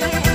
ส่ว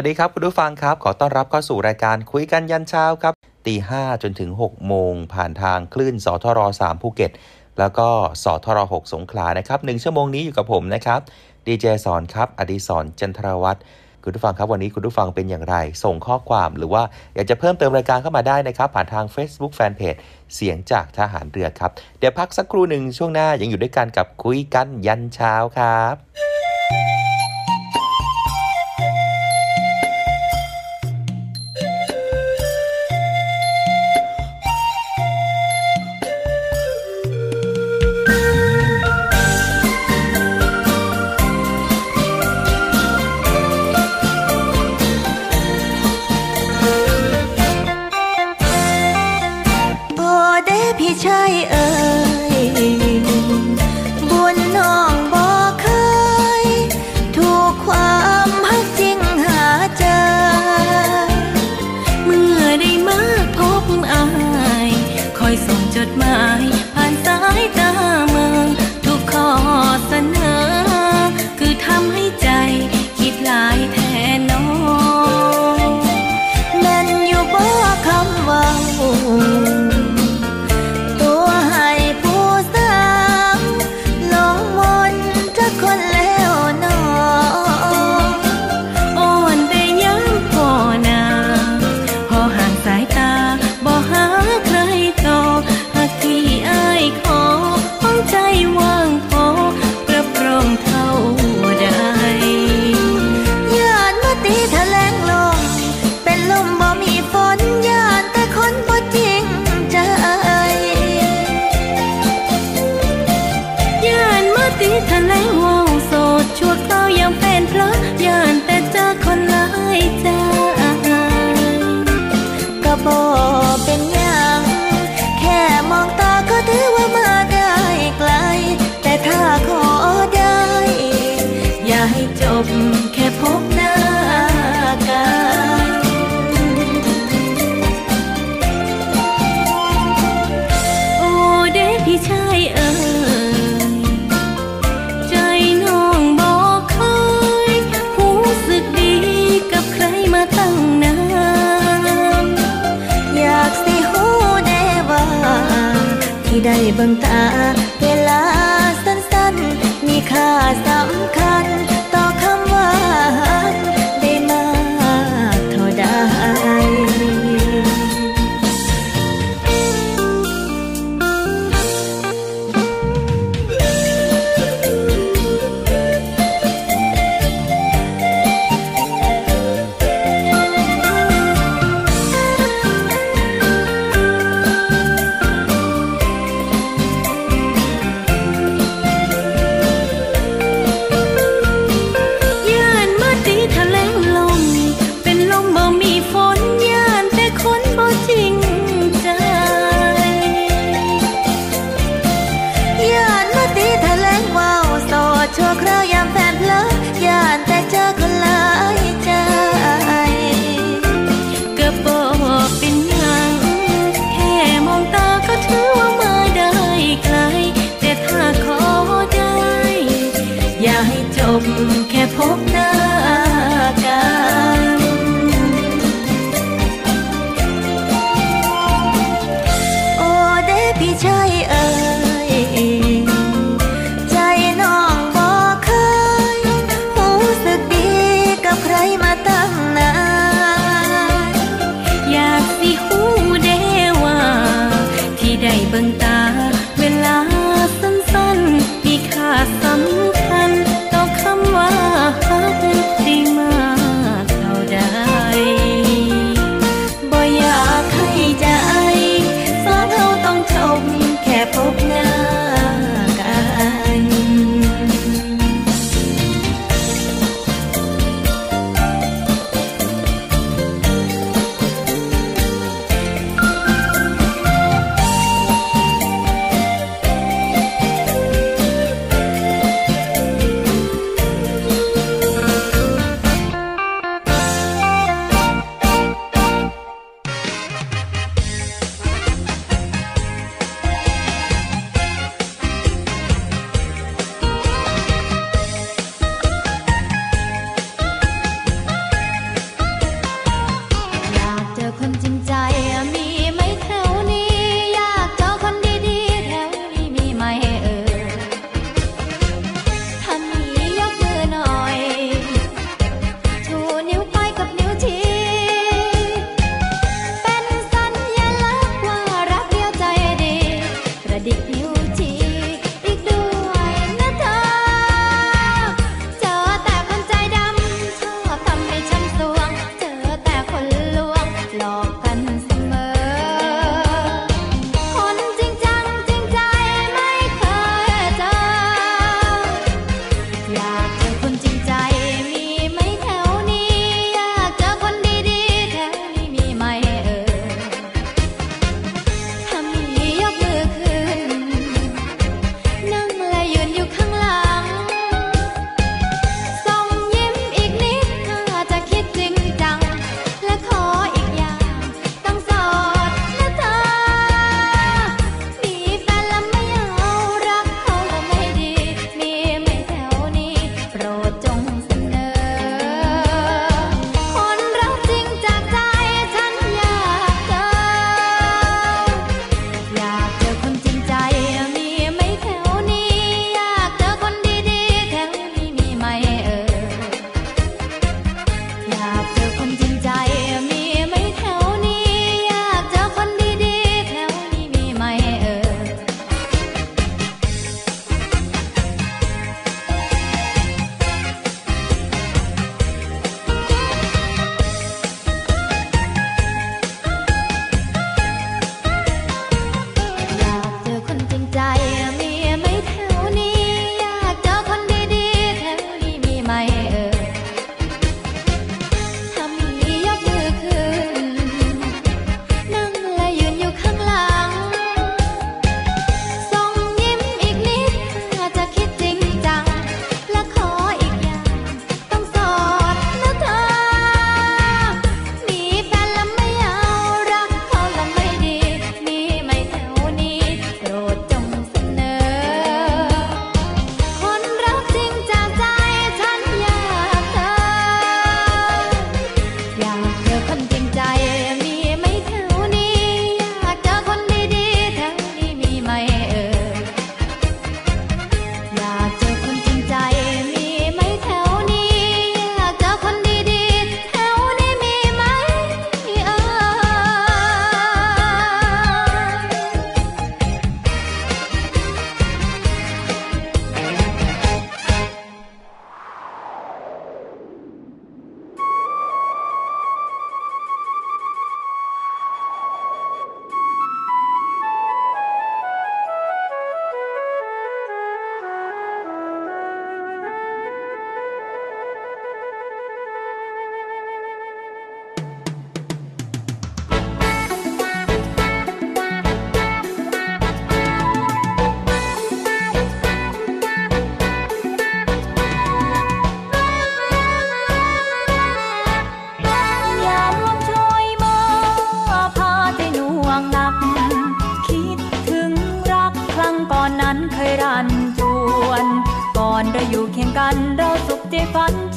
วัสดีครับคุณผู้ฟังครับ ขอต้อนรับเข้าสู่รายการคุยกันยันเช้าครับตีห้าจนถึง 6 โมง ผ่านทางคลื่นสทร3ภูเก็ต แล้วก็สทร6สงขลานะครับหนึ่งชั่วโมงนี้อยู่กับผมนะครับดีเจสอนครับอดีศรจันทรวัตรคุณผู้ฟังครับวันนี้คุณผู้ฟังเป็นอย่างไร ส่งข้อความหรือว่าอยากจะเพิ่มเติมรายการเข้ามาได้นะครับ ผ่านทาง Facebook Fanpage เสียงจากทหารเรือครับ เดี๋ยวพักสักครู่หนึ่งช่วงหน้ายังอยู่ด้วยกันกับคุยกันยันเช้าครับ เ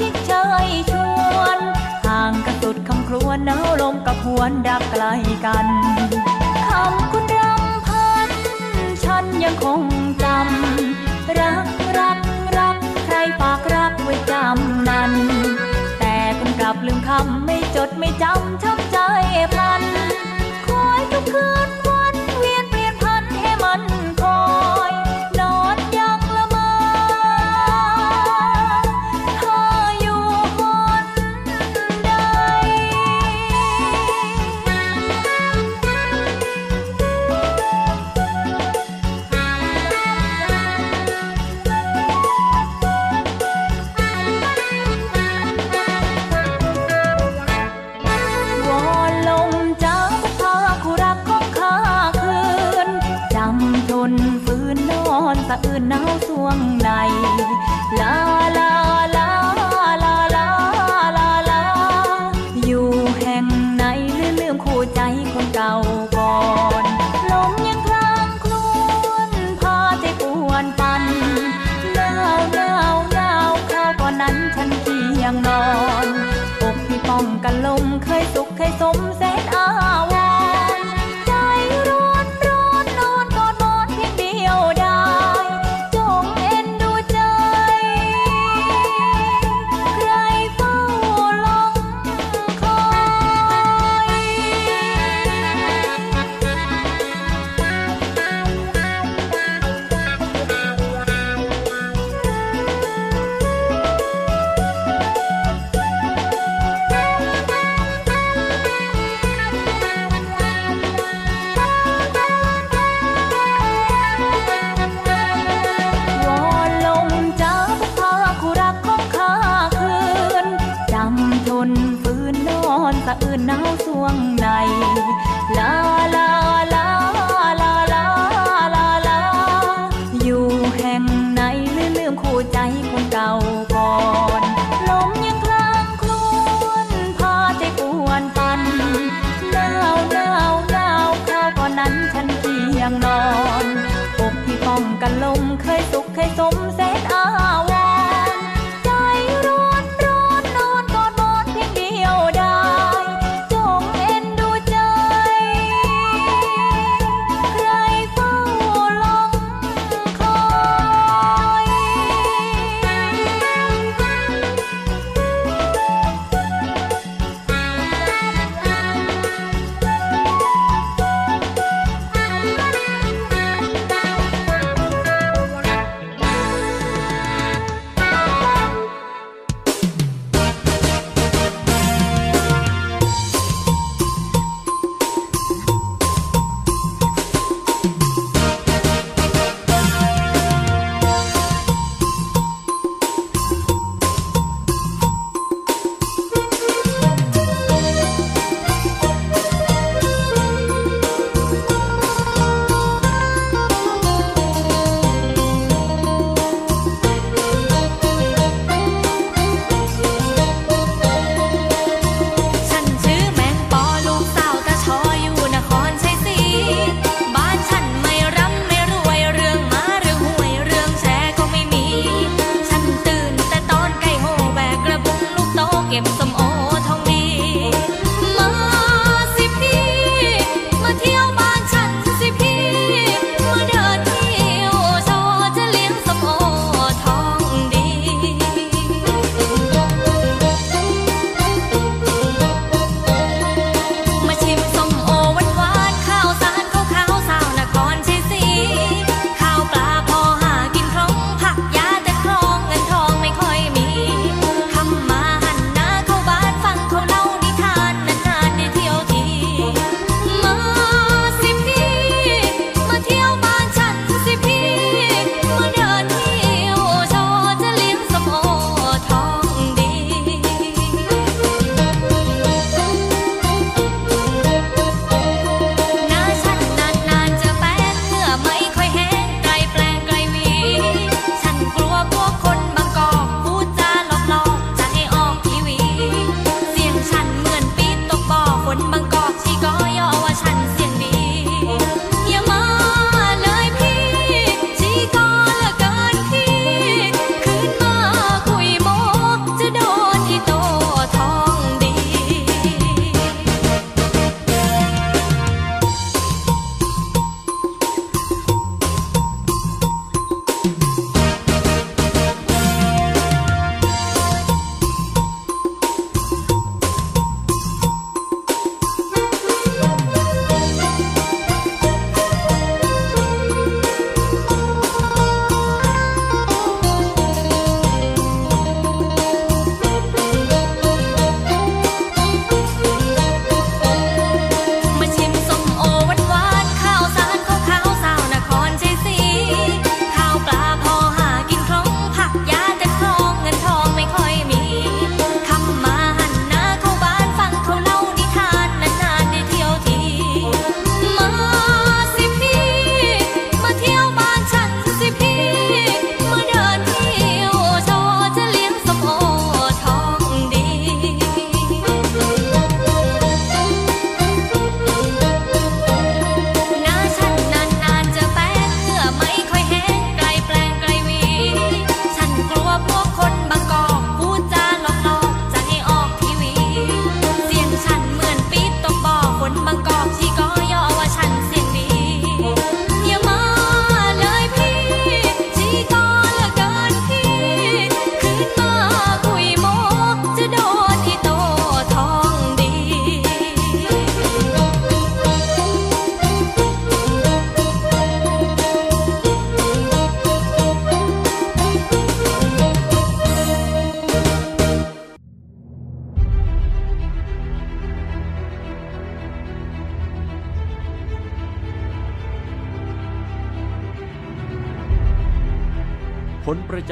ที่ใจชวนห่างกันสุดคำครวญเนาลมกับหวนดับไกลกันคำคุณรำพัน ฉันยังคงจำรักรักรักใครปากรักไว้จำนั้น แต่คุณกลับลืมคำไม่จดไม่จำช้ำใจพลัน คอยทุกคืน love อื่นหนาวสวงใน ลาลาลา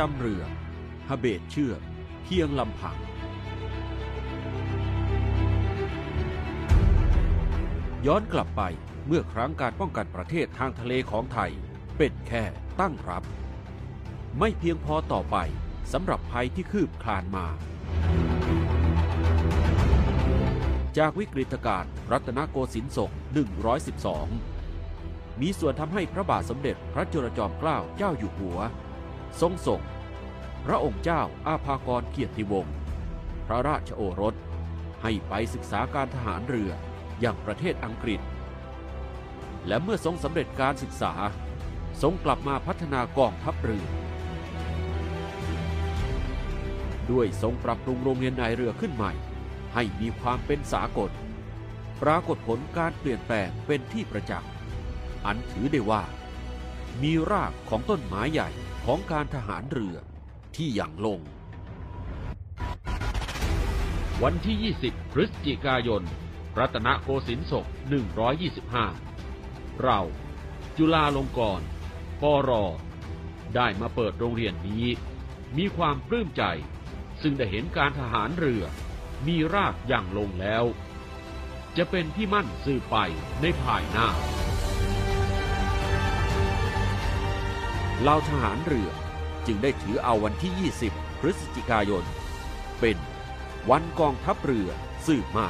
จำเรือฮะเบตเชือกเพียงลำพัง ย้อนกลับไปเมื่อครั้งการป้องกันประเทศทางทะเลของไทย เป็นแค่ตั้งรับ ไม่เพียงพอต่อไปสำหรับภัยที่คืบคลานมา จากวิกฤตการณ์รัตนโกสินทร์ศก 112 มีส่วนทำให้พระบาทสมเด็จพระจุลจอมเกล้าเจ้าอยู่หัว ทรงส่ง พระองค์เจ้าอาภากรเกียรติวงศ์พระราชโอรสให้ไปศึกษาการทหารเรืออย่างประเทศอังกฤษ และเมื่อทรงสำเร็จการศึกษา ทรงกลับมาพัฒนากองทัพเรือ ด้วยทรงปรับปรุงโรงเรียนนายเรือขึ้นใหม่ ให้มีความเป็นสากล ปรากฏผลการเปลี่ยนแปลงเป็นที่ประจักษ์ อันถือได้ว่า มีรากของต้นไม้ใหญ่ ของการทหารเรือที่ยังลง วันที่ 20 พฤศจิกายน รัตนโกสินทร์ศก 125 เรา จุฬาลงกรณ์ปรได้มาเปิดโรงเรียนนี้ มีความปลื้มใจ ซึ่งได้เห็นการทหารเรือ มีรากอย่างลงแล้ว จะเป็นที่มั่นสืบไปในภายหน้า เราทหารเรือจึงได้ถือเอาวันที่ 20 พฤศจิกายน เป็นวันกองทัพเรือสืบมา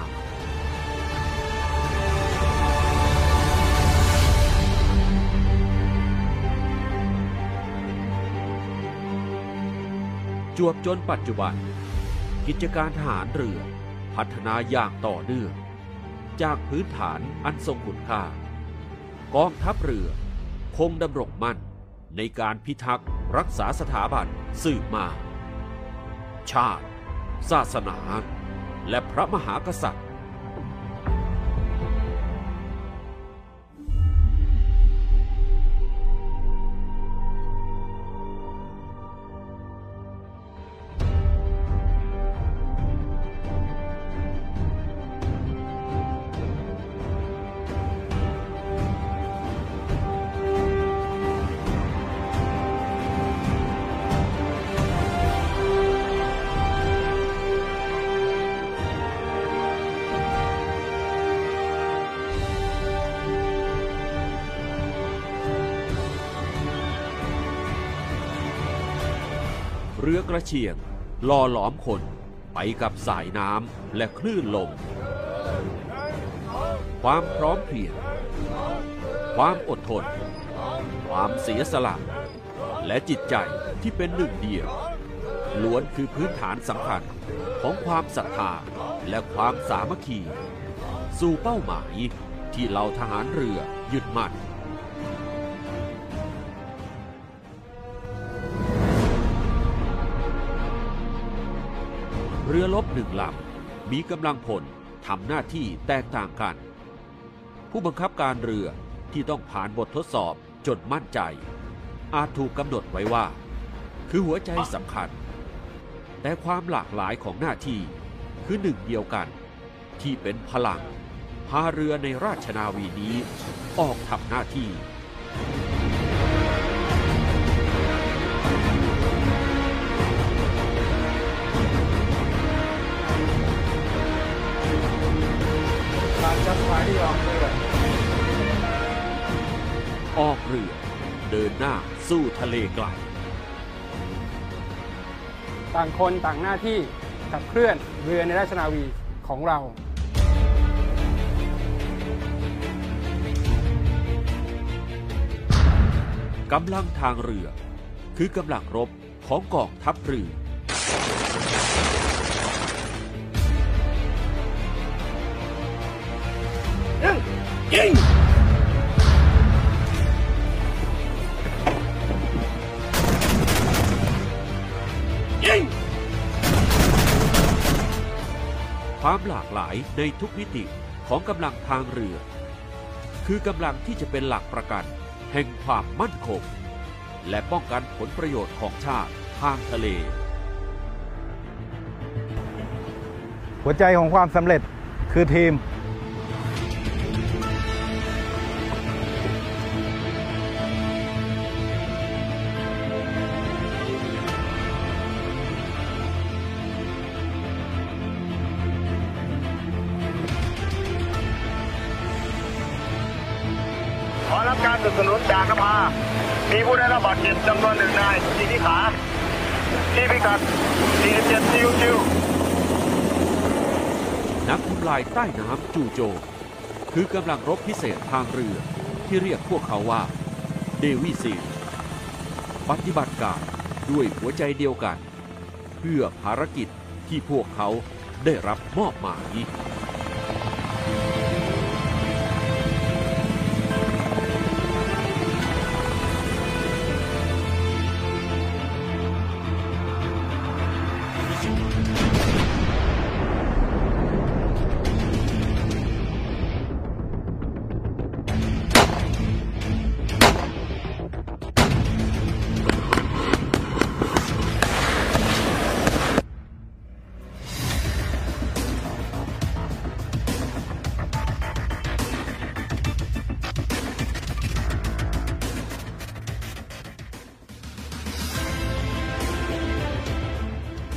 จวบจนปัจจุบัน กิจการทหารเรือพัฒนาอย่างต่อเนื่อง จากพื้นฐานอันทรงคุณค่ากองทัพเรือคงดำรงมั่น ในการพิทักษ์รักษาสถาบันสืบมา ชาติ ศาสนา และพระมหากษัตริย์ เรือกระเชียงล่อหลอมคนไปกับสายน้ำและคลื่นลม ความพร้อมเพรียง ความอดทน ความเสียสละ และจิตใจที่เป็นหนึ่งเดียว ล้วนคือพื้นฐานสำคัญของความศรัทธาและความสามัคคี สู่เป้าหมายที่เราทหารเรือยึดมั่น เรือลบหนึ่งลำมีกำลังพลทำหน้าที่แตกต่างกัน ผู้บังคับการเรือที่ต้องผ่านบททดสอบจนมั่นใจ อาจถูกกำหนดไว้ว่า คือหัวใจสำคัญ แต่ความหลากหลายของหน้าที่คือหนึ่งเดียวกัน ที่เป็นพลังพาเรือในราชนาวีนี้ออกทำหน้าที่ ออกเรือ เดินหน้าสู้ทะเลไกล ต่างคนต่างหน้าที่ขับเคลื่อนเรือในราชนาวีของเรา กำลังทางเรือ คือกำลังรบของกองทัพเรือ ยิง ความหลากหลายในทุกมิติของกำลังทางเรือ คือกำลังที่จะเป็นหลักประกัน แห่งความมั่นคง และป้องกันผลประโยชน์ของชาติทางทะเล หัวใจของความสำเร็จคือทีม ต้น้ำจูโจ คือกำลังรบพิเศษทางเรือที่เรียกพวกเขาว่า เดวิซีปฏิบัติการด้วยหัวใจเดียวกัน เพื่อภารกิจที่พวกเขาได้รับมอบหมาย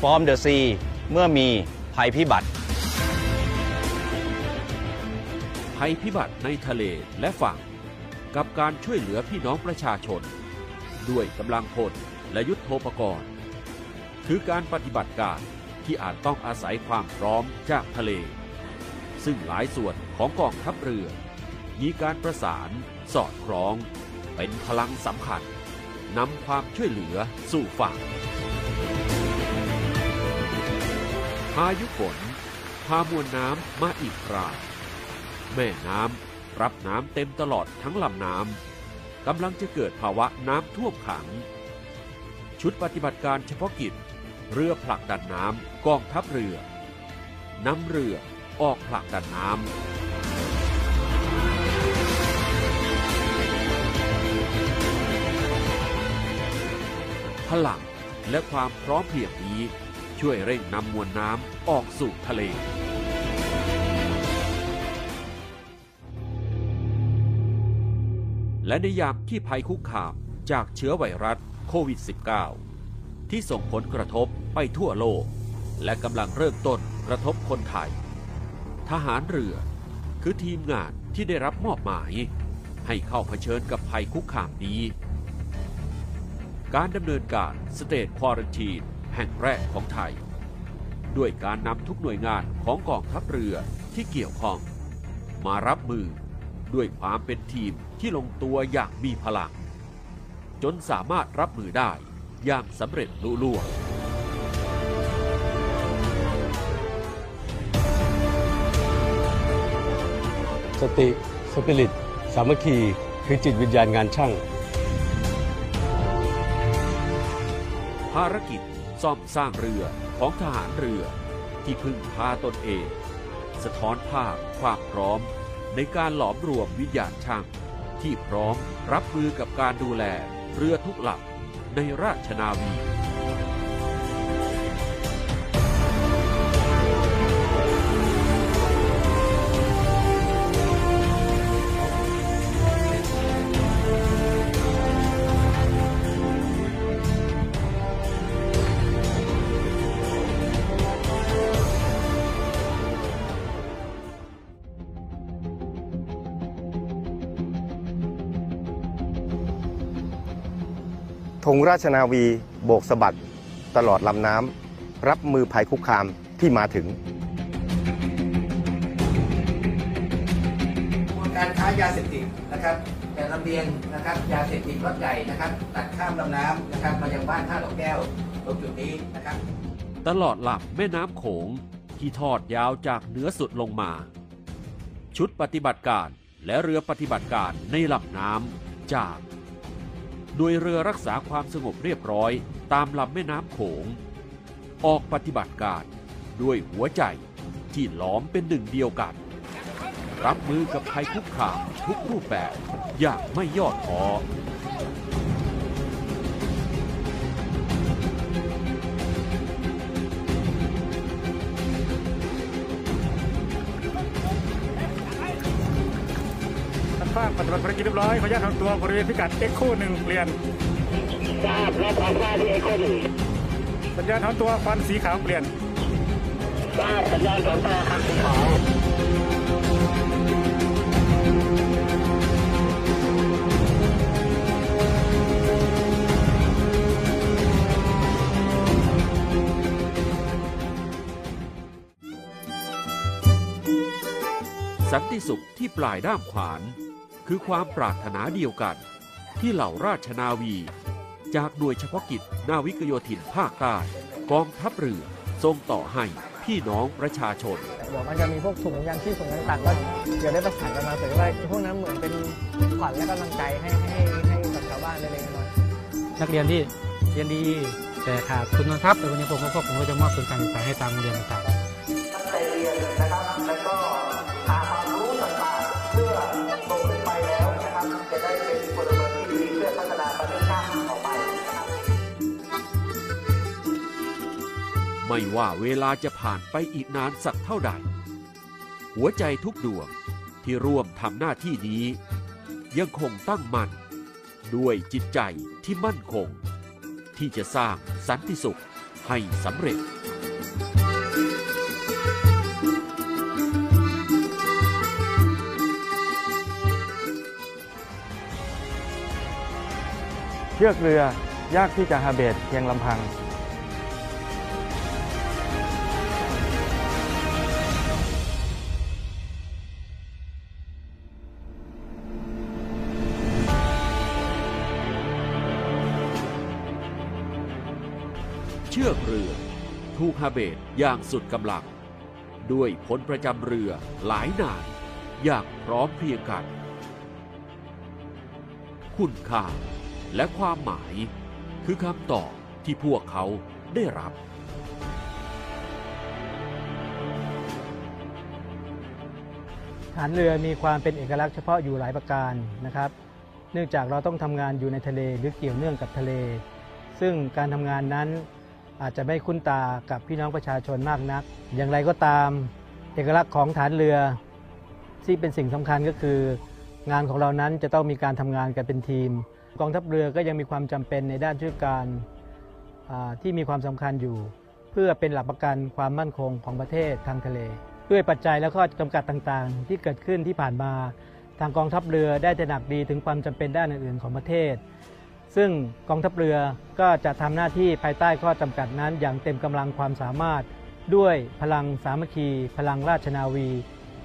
ฟอร์มเดอะซีเมื่อมีภัยพิบัติ ภัยพิบัติในทะเลและฝั่ง กับการช่วยเหลือพี่น้องประชาชน ด้วยกำลังพลและยุทโธปกรณ์ คือการปฏิบัติการที่อาจต้องอาศัยความพร้อมจากทะเล ซึ่งหลายส่วนของกองทัพเรือ มีการประสานสอดคล้อง เป็นพลังสำคัญนำความช่วยเหลือสู่ฝั่ง พายุฝนพามวลน้ำมาอีกคราแม่น้ำรับน้ำเต็มตลอดทั้งลำน้ำกำลังจะเกิดภาวะน้ำท่วมขัง ชุดปฏิบัติการเฉพาะกิจ เรือผลักดันน้ำกองทัพเรือนำเรือออกผลักดันน้ำพลังและความพร้อมเพรียงนี้ ช่วยเร่งนำมวลน้ำออกสู่ทะเลและในยามที่ภัยคุกคามจากเชื้อไวรัสโควิด -19 ที่ส่งผลกระทบไปทั่วโลก และกำลังเริ่มต้นกระทบคนไทย ทหารเรือคือทีมงานที่ได้รับมอบหมาย ให้เข้าเผชิญกับภัยคุกคามนี้ การดำเนินการสเตทควอรันทีน แห่งแรกของไทย ด้วยการนำทุกหน่วยงานของกองทัพเรือที่เกี่ยวข้อง มารับมือด้วยความเป็นทีมที่ลงตัวอย่างมีพลัง จนสามารถรับมือได้อย่างสำเร็จลุล่วงสติ สปิริต สามัคคี คือจิตวิญญาณงานช่าง ภารกิจ ซ่อมสร้างเรือของทหารเรือที่พึ่งพาตนเอง สะท้อนภาพความพร้อม ในการหลอมรวมวิญญาณช่าง ที่พร้อมรับมือกับการดูแลเรือทุกลำในราชนาวี งราชนาวีโบกสะบัดตลอดลำน้ำรับมือภัยคุกคามที่มาถึง การค้ายาเสพติดนะครับจะลำเลียงนะครับยาเสพติดรถใหญ่นะครับ ตัดข้ามลำน้ำนะครับมายังบ้านท่าดอกแก้วตรงจุดนี้นะครับ ตลอดหลับแม่น้ำโขงที่ทอดยาวจากเหนือสุดลงมา ชุดปฏิบัติการและเรือปฏิบัติการในลำน้ำจาก โดยเรือรักษาความสงบเรียบร้อยตามลำแม่น้ำโขง ออกปฏิบัติการด้วยหัวใจที่ล้อมเป็นหนึ่งเดียวกัน รับมือกับภัยคุกคามทุกรูปแบบอย่างไม่ย่อท้อ ราบปฏิบัติภารกิจเรียบร้อยขออนุญาตถอนตัวบริเวณพิกัด Echo หนึ่งเปลี่ยนทราบรับทราบที่ Echo หนึ่งสัญญาณถอนตัวควันสีขาวเปลี่ยนทราบสัญญาณถอนตัวควันสีขาวสันติสุขที่ปลายด้ามขวาน คือความปรารถนาเดียวกัน ที่เหล่าราชนาวี จากหน่วยเฉพาะกิจนาวิกโยธินภาคใต้กองทัพเรือส่งต่อให้พี่น้องประชาชนเดี๋ยวมันจะมีพวกถุงยางชีพถุงต่างๆก็เดี๋ยวได้ประสานกันมาเผื่อว่าพวกนั้นเหมือนเป็นขวัญและกำลังใจให้ให้ให้กับชาวบ้านเล็กๆน้อยนักเรียนที่เรียนดีแต่ขาดทุนทรัพย์ในวันนี้ผมก็พวกผมก็จะมอบทุนการศึกษาให้ตามโรงเรียนต่าง ไม่ว่าเวลาจะผ่านไปอีกนานสักเท่าใด หัวใจทุกดวงที่ร่วมทำหน้าที่นี้ ยังคงตั้งมั่นด้วยจิตใจที่มั่นคง ที่จะสร้างสันติสุขให้สำเร็จเชือกเรือยากที่จะฮาเบตเพียงลำพัง ฮาเบตอย่างสุดกำลัง ด้วยพลประจำเรือหลายนายอย่างพร้อมเพรียงกัน คุณค่าและความหมายคือคำตอบที่พวกเขาได้รับ ฐานเรือมีความเป็นเอกลักษณ์เฉพาะอยู่หลายประการนะครับ เนื่องจากเราต้องทำงานอยู่ในทะเลหรือเกี่ยวเนื่องกับทะเล ซึ่งการทำงานนั้น อาจจะไม่คุ้นตากับพี่น้องประชาชนมากนัก อย่างไรก็ตาม เอกลักษณ์ของฐานเรือ ที่เป็นสิ่งสำคัญก็คือ งานของเรานั้นจะต้องมีการทำงานกันเป็นทีม กองทัพเรือก็ยังมีความจำเป็นในด้านช่วยการที่มีความสำคัญอยู่ เพื่อเป็นหลักประกันความมั่นคงของประเทศทางทะเล ด้วยปัจจัยและข้อจำกัดต่างๆ ที่เกิดขึ้นที่ผ่านมา ทางกองทัพเรือได้ตระหนักดีถึงความจำเป็นด้านอื่นๆของประเทศ ซึ่งกองทัพเรือก็จะทำหน้าที่ภายใต้ข้อจำกัดนั้น อย่างเต็มกำลังความสามารถ ด้วยพลังสามัคคี พลังราชนาวี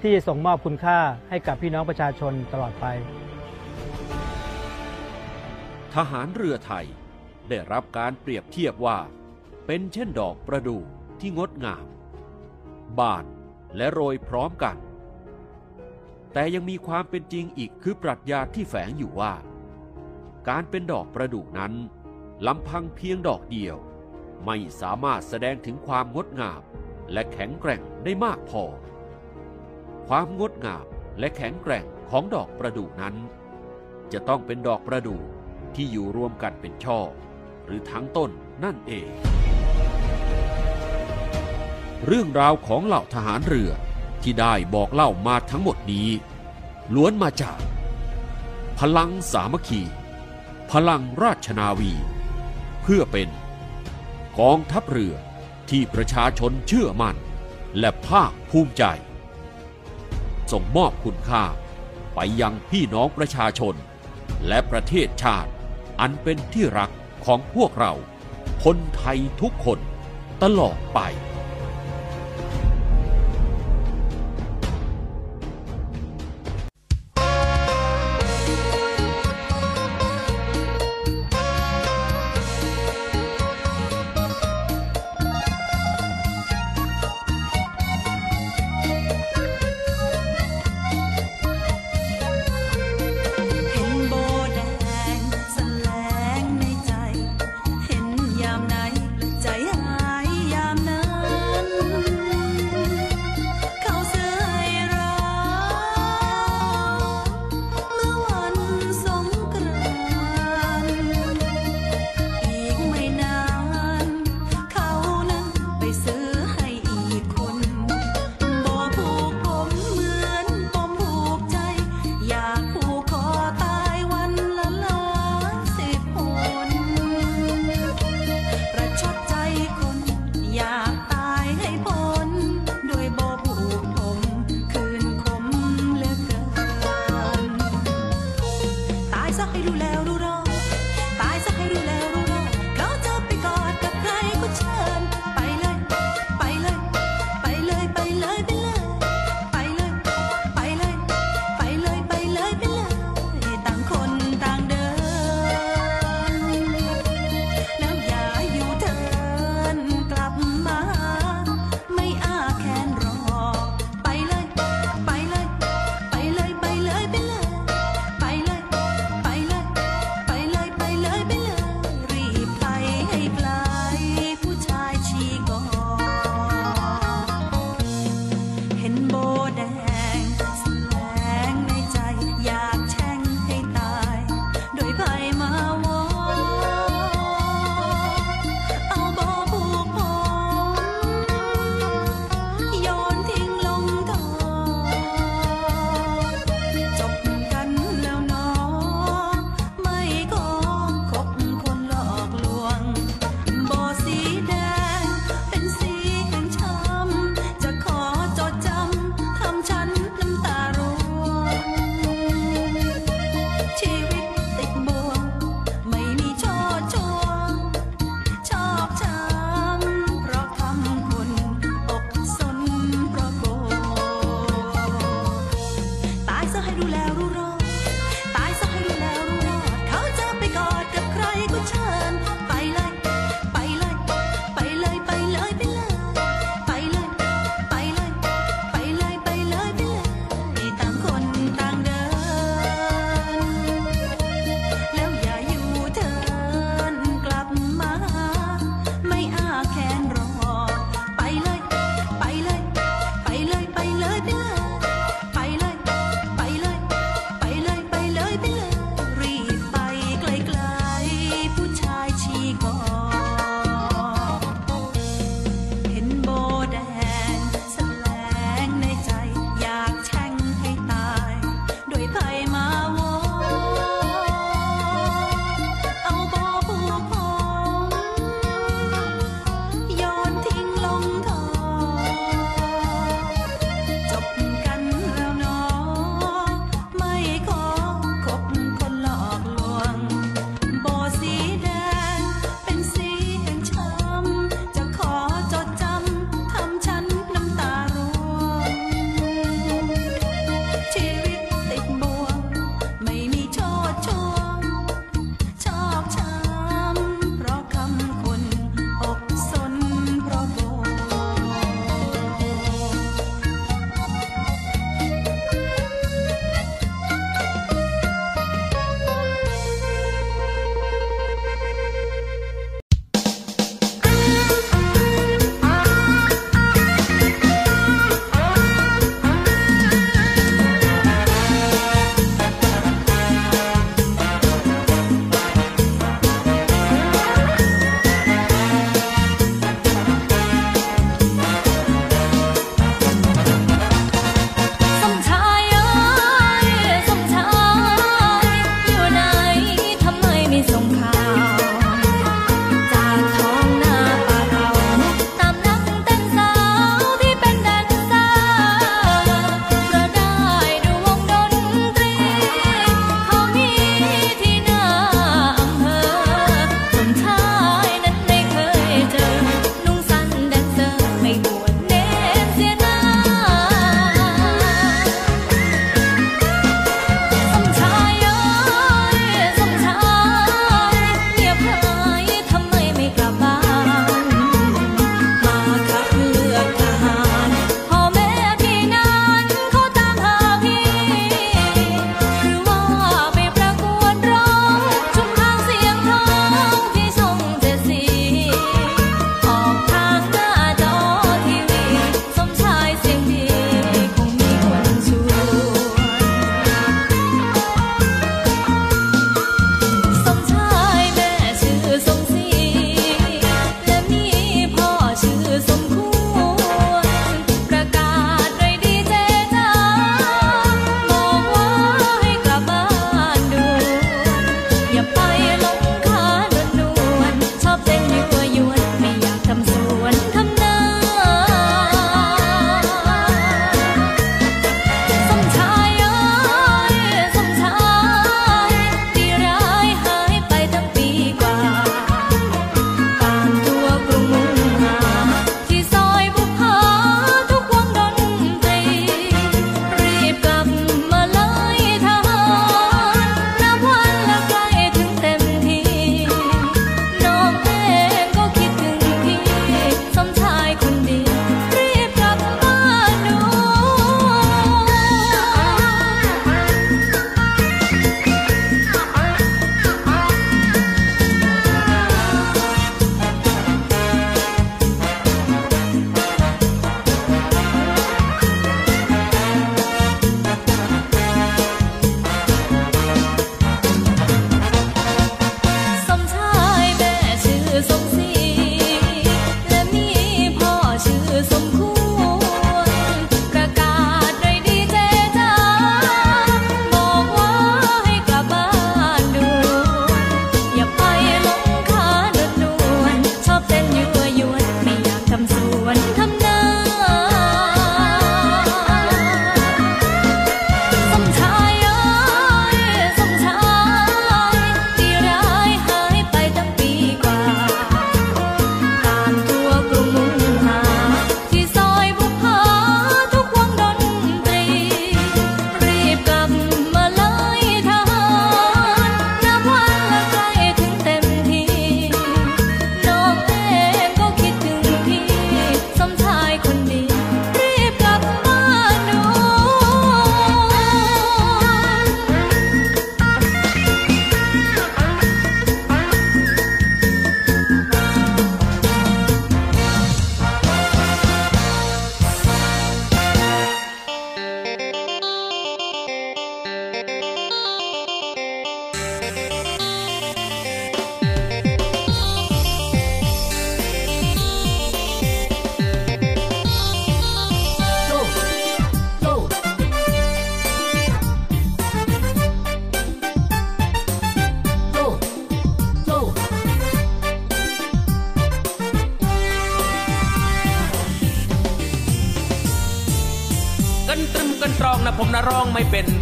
ที่จะส่งมอบคุณค่าให้กับพี่น้องประชาชนตลอดไป ทหารเรือไทย ได้รับการเปรียบเทียบว่า เป็นเช่นดอกประดู่ที่งดงาม บานและโรยพร้อมกัน แต่ยังมีความเป็นจริงอีกคือปรัชญาที่แฝงอยู่ว่า การเป็นดอกประดู่นั้นลำพังเพียงดอกเดียว ไม่สามารถแสดงถึงความงดงาม และแข็งแกร่งได้มากพอ ความงดงามและแข็งแกร่งของดอกประดู่นั้น จะต้องเป็นดอกประดู่ที่อยู่รวมกันเป็นช่อ หรือทั้งต้นนั่นเอง เรื่องราวของเหล่าทหารเรือที่ได้บอกเล่ามาทั้งหมดนี้ ล้วนมาจาก พลังสามัคคี พลังราชนาวี เพื่อเป็นกองทัพเรือที่ประชาชนเชื่อมั่น และภาคภูมิใจ ส่งมอบคุณค่าไปยังพี่น้องประชาชน และประเทศชาติอันเป็นที่รักของพวกเรา คนไทยทุกคนตลอดไป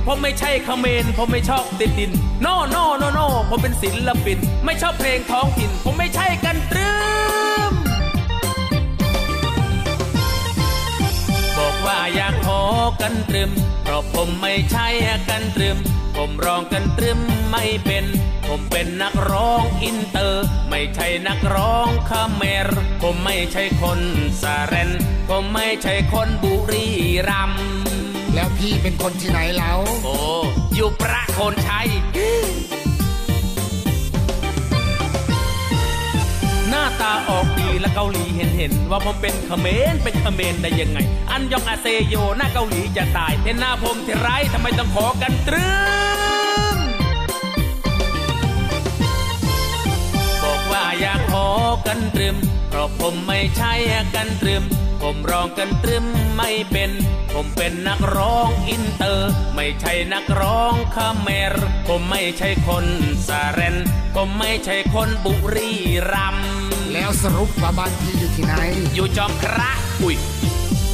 ผมไม่ใช่เขมรผมไม่ชอบติดดิน no no no no ผมเป็นศิลปิน ไม่ชอบเพลงท้องถิ่น ผมไม่ใช่กันตรึมบอกว่าอยากขอกันตรึม เพราะผมไม่ใช่กันตรึม ผมร้องกันตรึมไม่เป็น ผมเป็นนักร้องอินเตอร์ ไม่ใช่นักร้องขะแมร์ ผมไม่ใช่คนสาเรน ผมไม่ใช่คนบุรีรัมย์ แล้วพี่เป็นคนที่ไหนแล้วโอ้อยู่ประโคนชัย หน้าตาออกดีและเกาหลีเห็นเห็นว่าผมเป็นเขมรเป็นเขมรได้ยังไง อันยองอาเซโยหน้าเกาหลีจะตายเห็นหน้าผมที่ไรทำไมต้องขอกันตรึมบอกว่าอยากขอกันตรึมเพราะผมไม่ใช่กันตรึม ผมร้องกันตรึมไม่เป็น ผมเป็นนักร้องอินเตอร์ ไม่ใช่นักร้องขะแมร์ ผมไม่ใช่คนสาเรน ผมไม่ใช่คนบุรีรัมย์แล้วสรุปว่าบ้านพี่อยู่ที่ไหน อยู่จอมพระอุ้ย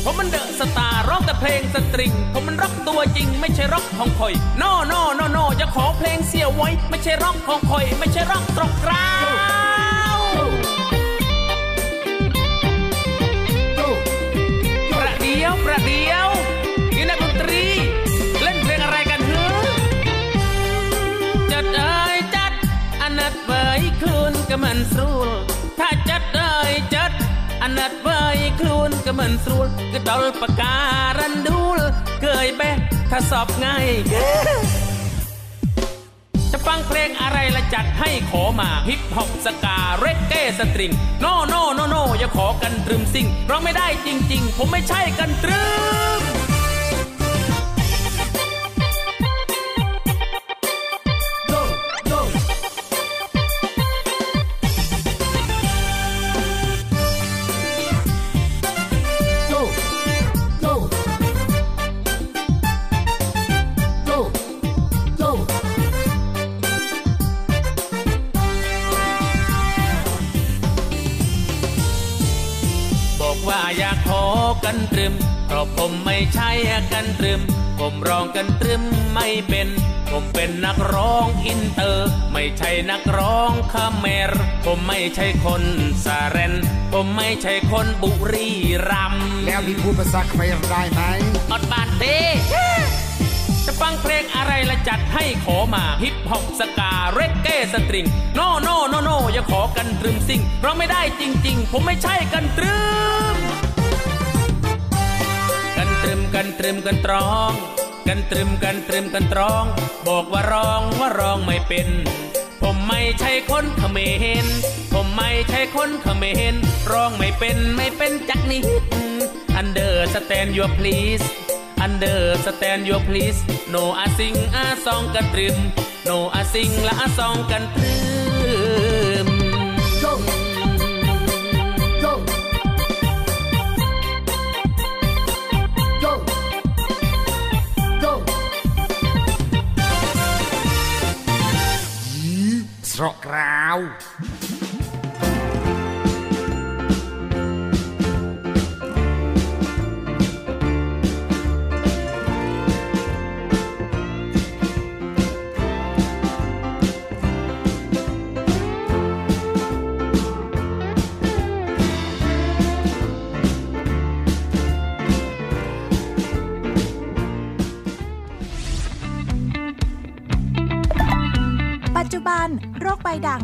ผมมัน The Star ร้องแต่เพลงสตริง ผมมันร็อกตัวจริง ไม่ใช่ร็อกคงคอย no no no no จะขอเพลงเสียไว้ ไม่ใช่ร็อกคงคอย ไม่ใช่ร็อกตรงกลาง เดียวประเดียวนี่นักดนตรี เล่นเพลงอะไรกันเฮ้จัดเอ้ยจัดอันนัดเบยคลุนก็มันสูลถ้าจัดเอ้ยจัดอันนัดเบยคลุนก็มันสูลก็ดอลปากการันดูล เกยแบะถ้าสอบง่าย ฟังเพลงอะไรละจัดให้ขอมาฮิปฮอปสกาเรกเก้สตริง โนโนโนโนอย่าขอกันตรึมซิ่งเราไม่ได้จริง ๆ ผมไม่ใช่กันตรึม กันตรึมผมร้องกันตรึมไม่เป็น ผมเป็นนักร้องอินเตอร์ ไม่ใช่นักร้องขะแมร์ ผมไม่ใช่คนสาเรน ผมไม่ใช่คนบุรีรัมย์แล้วพี่พูดภาษาเขมรได้ไหมអត់បានទេจะฟังเพลงอะไรละจัดให้ขอมา hip hop ska reggae string no no no no อย่าขอกันตรึมซิ่งเราไม่ได้จริง ๆ ผมไม่ใช่กันตรึมกัน ตรึมกันตรึมกันตรอง กันตรึมกันตรึมกันตรอง บอกว่าร้องว่าร้องไม่เป็น ผมไม่ใช่คนเขมรผมไม่ใช่คนเขมรร้องไม่เป็นไม่เป็นจักนิด Understand your please Understand your please No อาซิงอาซองกันตรึม No อาซิงละอาซองกันตรึม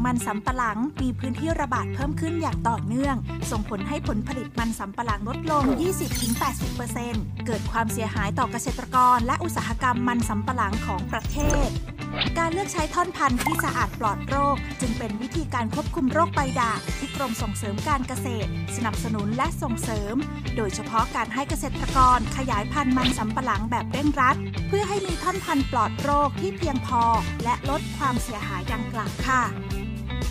มันสำปะหลังมีพื้นที่ระบาดเพิ่มขึ้นอย่างต่อเนื่อง ส่งผลให้ผลผลิตมันสำปะหลังลดลง 20-80%เกิดความเสียหายต่อเกษตรกร และอุตสาหกรรมมันสำปะหลังของประเทศ การเลือกใช้ท่อนพันธุ์ที่สะอาดปลอดโรค จึงเป็นวิธีการควบคุมโรคใบด่างที่กรมส่งเสริมการเกษตร สนับสนุนและส่งเสริม โดยเฉพาะการให้เกษตรกรขยายพันธุ์มันสำปะหลังแบบเร่งรัด เพื่อให้มีท่อนพันธุ์ปลอดโรคที่เพียงพอ และลดความเสียหายดังกล่าวค่ะ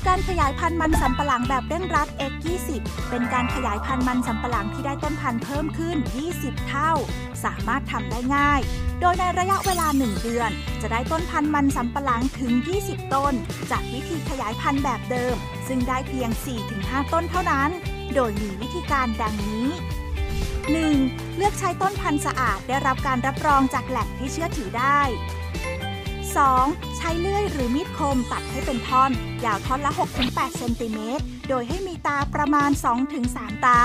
การขยายพันธุ์มันสำปะหลังแบบเร่งรัด X20 เป็นการขยายพันธุ์มันสำปะหลังที่ได้ต้นพันธุ์เพิ่มขึ้น 20 เท่า สามารถทำได้ง่าย โดยในระยะเวลา 1 เดือน จะได้ต้นพันธุ์มันสำปะหลังถึง 20 ต้น จากวิธีขยายพันธุ์แบบเดิม ซึ่งได้เพียง 4-5 ต้นเท่านั้น โดยมีวิธีการดังนี้ 1. เลือกใช้ต้นพันธุ์สะอาดได้รับการรับรองจากแหล่งที่เชื่อถือได้ 2. ใช้เลื่อยหรือมีดคมตัดให้เป็นท่อน ยาวท่อนละ 6-8 เซนติเมตร โดยให้มีตาประมาณ 2-3 ตา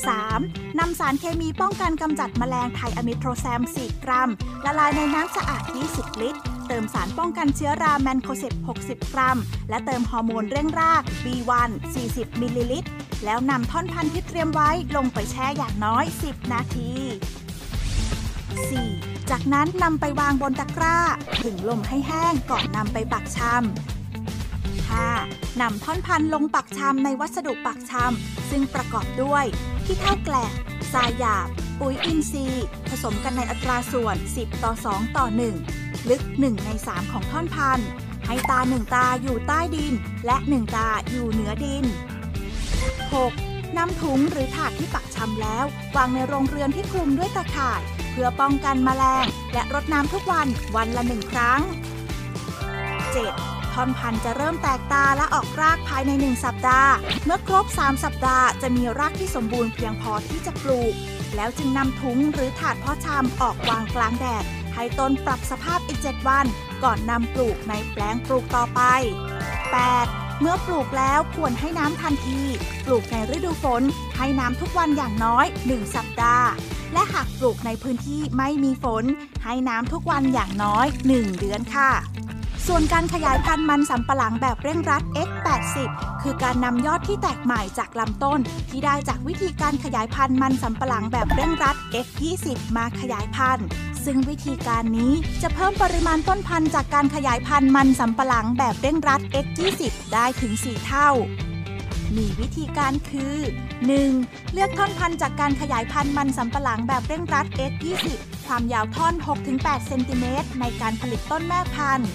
3. นำสารเคมีป้องกันกำจัดแมลงไทอะมีทอกแซม 4 กรัม ละลายในน้ำสะอาด 20 ลิตร เติมสารป้องกันเชื้อราแมนโคเซป60 กรัม และเติมฮอร์โมนเร่งราก B1 40 มิลลิลิตร แล้วนำท่อนพันธุ์ที่เตรียมไว้ลงไปแช่อย่างน้อย 10 นาที 4. จากนั้นนำไปวางบนตะกร้าถึงลมให้แห้งก่อนนำไปปักชำ 5. นำท่อนพันธุ์ลงปักชำในวัสดุปักชำซึ่งประกอบด้วยขี้เท่าแกลบทรายหยาบ ปุ๋ยอินทรีย์ ผสมกันในอัตราส่วน 10 ต่อ 2 ต่อ 1 ลึก 1 ใน 3 ของท่อนพันธุ์ให้ตา1ตาอยู่ใต้ดิน และ1ตาอยู่เหนือดิน 6. นำถุงหรือถาดที่ปักชำแล้ว วางในโรงเรือนที่คลุมด้วยตะข่าย เพื่อป้องกันแมลง และรดน้ำทุกวันวันละหนึ่งครั้ง 7. ท่อนพันธุ์จะเริ่มแตกตาและออกรากภายใน 1 สัปดาห์ เมื่อครบ 3 สัปดาห์จะมีรากที่สมบูรณ์เพียงพอที่จะปลูก แล้วจึงนำถุงหรือถาดเพาะชำออกวางกลางแดด ให้ต้นปรับสภาพอีก 7 วัน ก่อนนำปลูกในแปลงปลูกต่อไป 8. เมื่อปลูกแล้วควรให้น้ำทันที ปลูกในฤดูฝน ให้น้ำทุกวันอย่างน้อย 1 สัปดาห์ และหากปลูกในพื้นที่ไม่มีฝน ให้น้ำทุกวันอย่างน้อย 1 เดือนค่ะ ส่วนการขยายพันธุ์มันสำปะหลังแบบเร่งรัด X80 คือการนำยอดที่แตกใหม่จากลำต้น ที่ได้จากวิธีการขยายพันธุ์มันสำปะหลังแบบเร่งรัด X20 มาขยายพันธุ์ ซึ่งวิธีการนี้จะเพิ่มปริมาณต้นพันธุ์จากการขยายพันธุ์มันสำปะหลังแบบเร่งรัด X20 ได้ถึง 4 เท่ามีวิธีการคือ 1. เลือกท่อนพันธุ์จากการขยายพันธุ์มันสำปะหลังแบบเร่งรัด X20 ความยาวท่อน 6-8 เซนติเมตรในการผลิตต้นแม่พันธุ์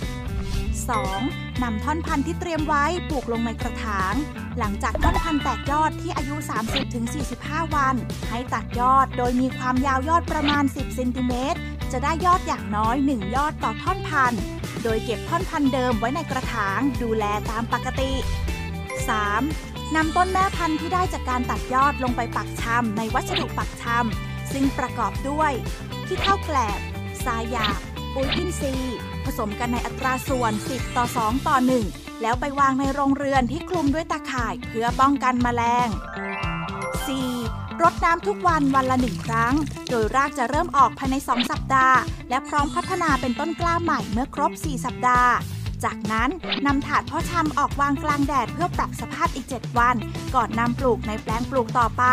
2. นำท่อนพันธุ์ที่เตรียมไว้ปลูกลงในกระถาง หลังจากท่อนพันธุ์แตกยอดที่อายุ 30-45 วัน ให้ตัดยอดโดยมีความยาวยอดประมาณ 10เซนติเมตรจะได้ยอดอย่างน้อย 1 ยอดต่อท่อนพันธุ์ โดยเก็บท่อนพันธุ์เดิมไว้ในกระถาง ดูแลตามปกติ 3. นำต้นแม่พันธุ์ที่ได้จากการตัดยอดลงไปปักชำในวัสดุปักชำซึ่งประกอบด้วย ที่เท่าแกลบทรายหยาบปุ๋ยอินทรีย์ ผสมกันในอัตราส่วน 10 ต่อ 2 ต่อ 1 แล้วไปวางในโรงเรือนที่คลุมด้วยตาข่ายเพื่อป้องกันแมลง 4. รดน้ำทุกวันวันละหนึ่งครั้ง โดยรากจะเริ่มออกภายใน 2 สัปดาห์ และพร้อมพัฒนาเป็นต้นกล้าใหม่เมื่อครบ 4 สัปดาห์ จากนั้นนำถาดเพาะชำออกวางกลางแดดเพื่อปรับสภาพอีก 7 วัน ก่อนนำปลูกในแปลงปลูกต่อไป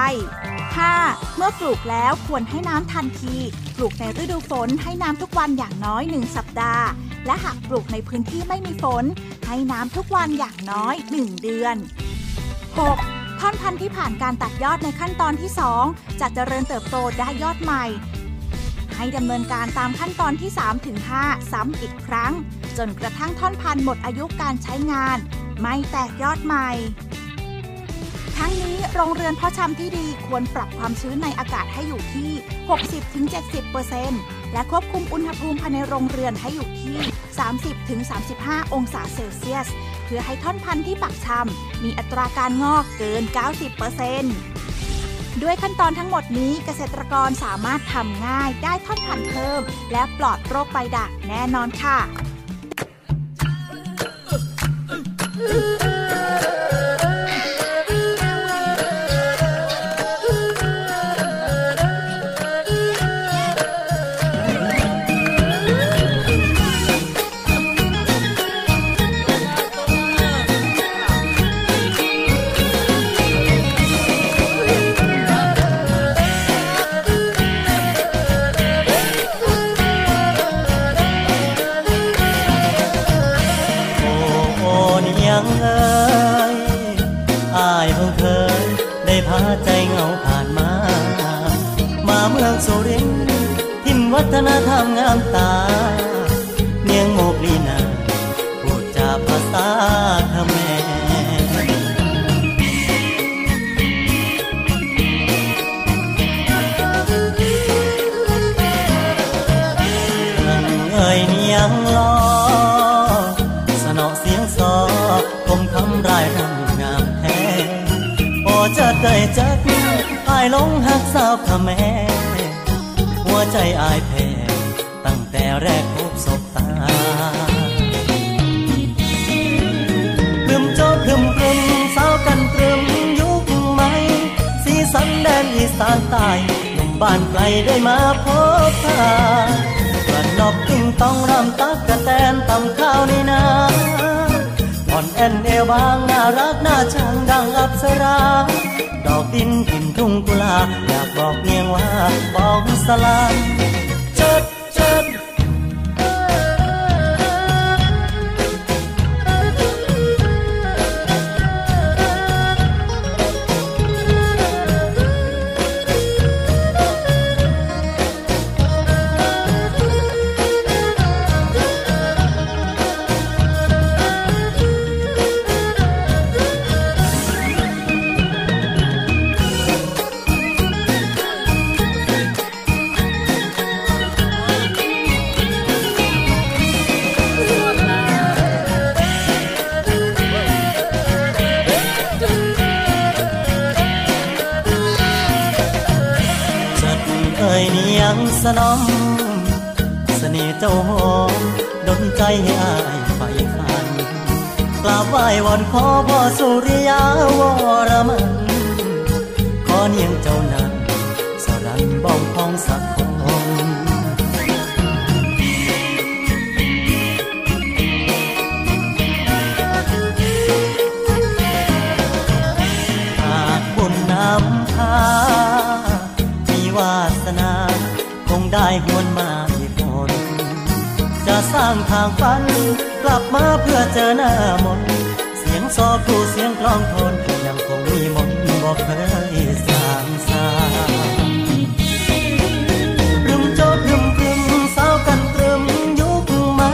5. เมื่อปลูกแล้วควรให้น้ำทันที ปลูกในฤดูฝนให้น้ำทุกวันอย่างน้อย 1 สัปดาห์ และหากปลูกในพื้นที่ไม่มีฝน ให้น้ำทุกวันอย่างน้อย 1 เดือน 6. ท่อนพันธุ์ที่ผ่านการตัดยอดในขั้นตอนที่ 2 จะเจริญเติบโตได้ยอดใหม่ ให้ดำเนินการตามขั้นตอนที่3-5ซ้ำอีกครั้ง จนกระทั่งท่อนพันธุ์หมดอายุการใช้งาน ไม่แตกยอดใหม่ทั้งนี้โรงเรือนเพาะชำที่ดีควรปรับความชื้นในอากาศให้อยู่ที่ 60-70%และควบคุมอุณหภูมิภายในโรงเรือนให้อยู่ที่ 30-35 องศาเซลเซียส เพื่อให้ท่อนพันธุ์ที่ปักชำมีอัตราการงอกเกิน 90% ด้วยขั้นตอนทั้งหมดนี้เกษตรกรสามารถทำง่าย ได้ท่อนพันธุ์เพิ่ม และปลอดโรคใบด่างแน่นอนค่ะ ยเนียงสนอมเสน่ห์เจ้าหอมดนใจให้อายไฟฟันกราบไหว้วอนขอพ่อสุริยาวรมันขอเนียงเจ้านาางทางฝัน กลับมาเพื่อเจอหน้ามน เสียงซอครูเสียงกลองทนยังคงมีมนบอกเคยสางสารึมโจรึมรึมสาวกันตรึมยุคใหม่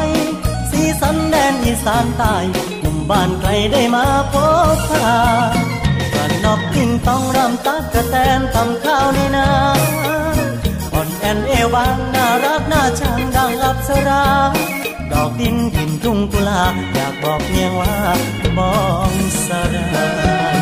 สีสันแดนอีสานใต้หนุ่มบ้านไกลได้มาพบพากระนอกกิ่งต้องรำตักกระแตนทำข้าวในนาอ่อนแอนเอวบางน่ารักน่าชังดังอับสรา ดอกดินหินทุ่งกุลาอยากบอกเนียงว่าบองสรา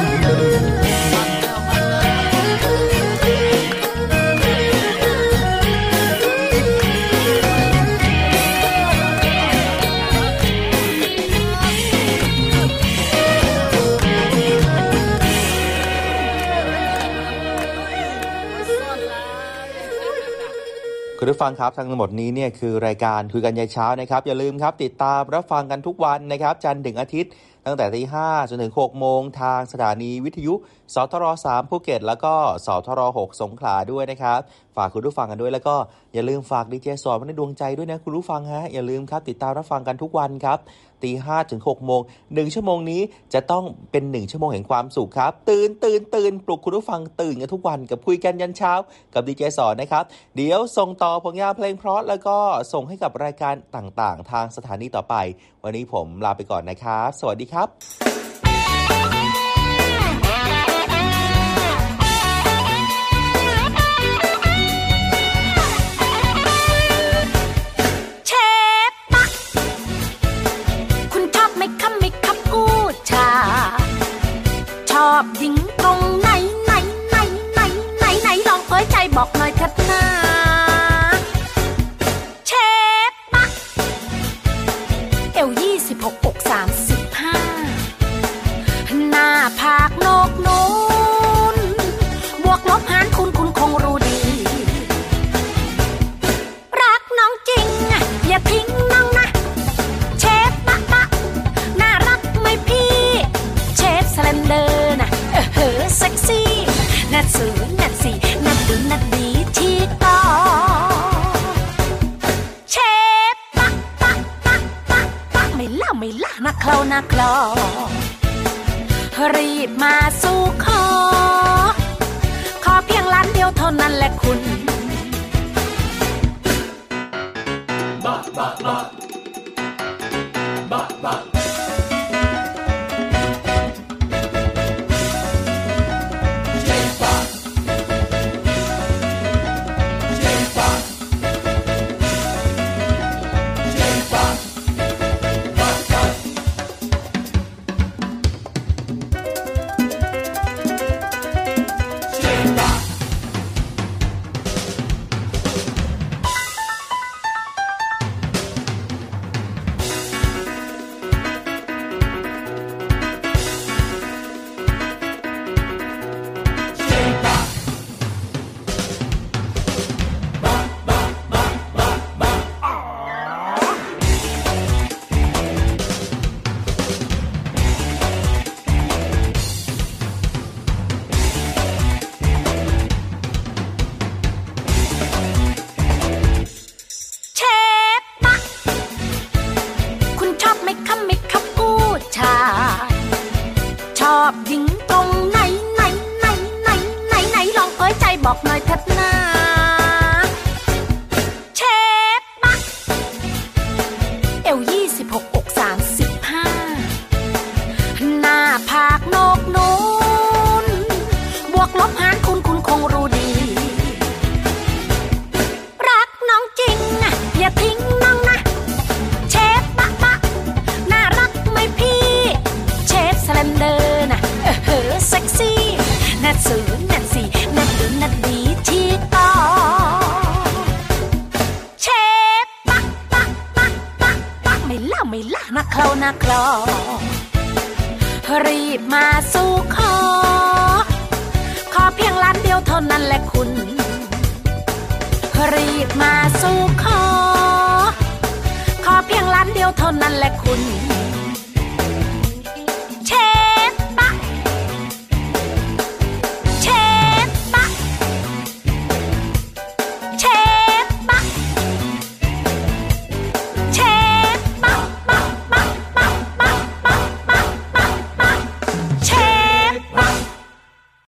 คุณผู้ฟังครับทั้งหมดนี้เนี่ยคือรายการคุยกันยายเช้านะครับ อย่าลืมครับ ติดตามรับฟังกันทุกวันนะครับ จันทร์ถึงอาทิตย์ ตั้งแต่ตีห้าจนถึง6โมงทางสถานีวิทยุสทร3ภูเก็ต แล้วก็สทร6สงขลาด้วยนะครับ ฝากคุณผู้ฟังกันด้วยแล้วก็อย่าลืมฝากดีเจสอนในดวงใจด้วยนะคุณผู้ฟังฮะอย่าลืมครับ ติดตามรับฟังกันทุกวันครับตีห้าถึงหกโมงหนึ่งชั่วโมงนี้จะต้องเป็นหนึ่งชั่วโมงแห่งความสุขครับ ตื่นตื่นตื่นปลุกคุณผู้ฟังตื่นกันทุกวันกับคุยกันยันเช้า กับดีเจสอนนะครับเดี๋ยวส่งต่อผลงานเพลงเพราะแล้วก็ส่งให้กับรายการต่างๆ ทางสถานีต่อไป วันนี้ผมลาไปก่อนนะครับ สวัสดีครับ บอกหน่อยเถิดนะ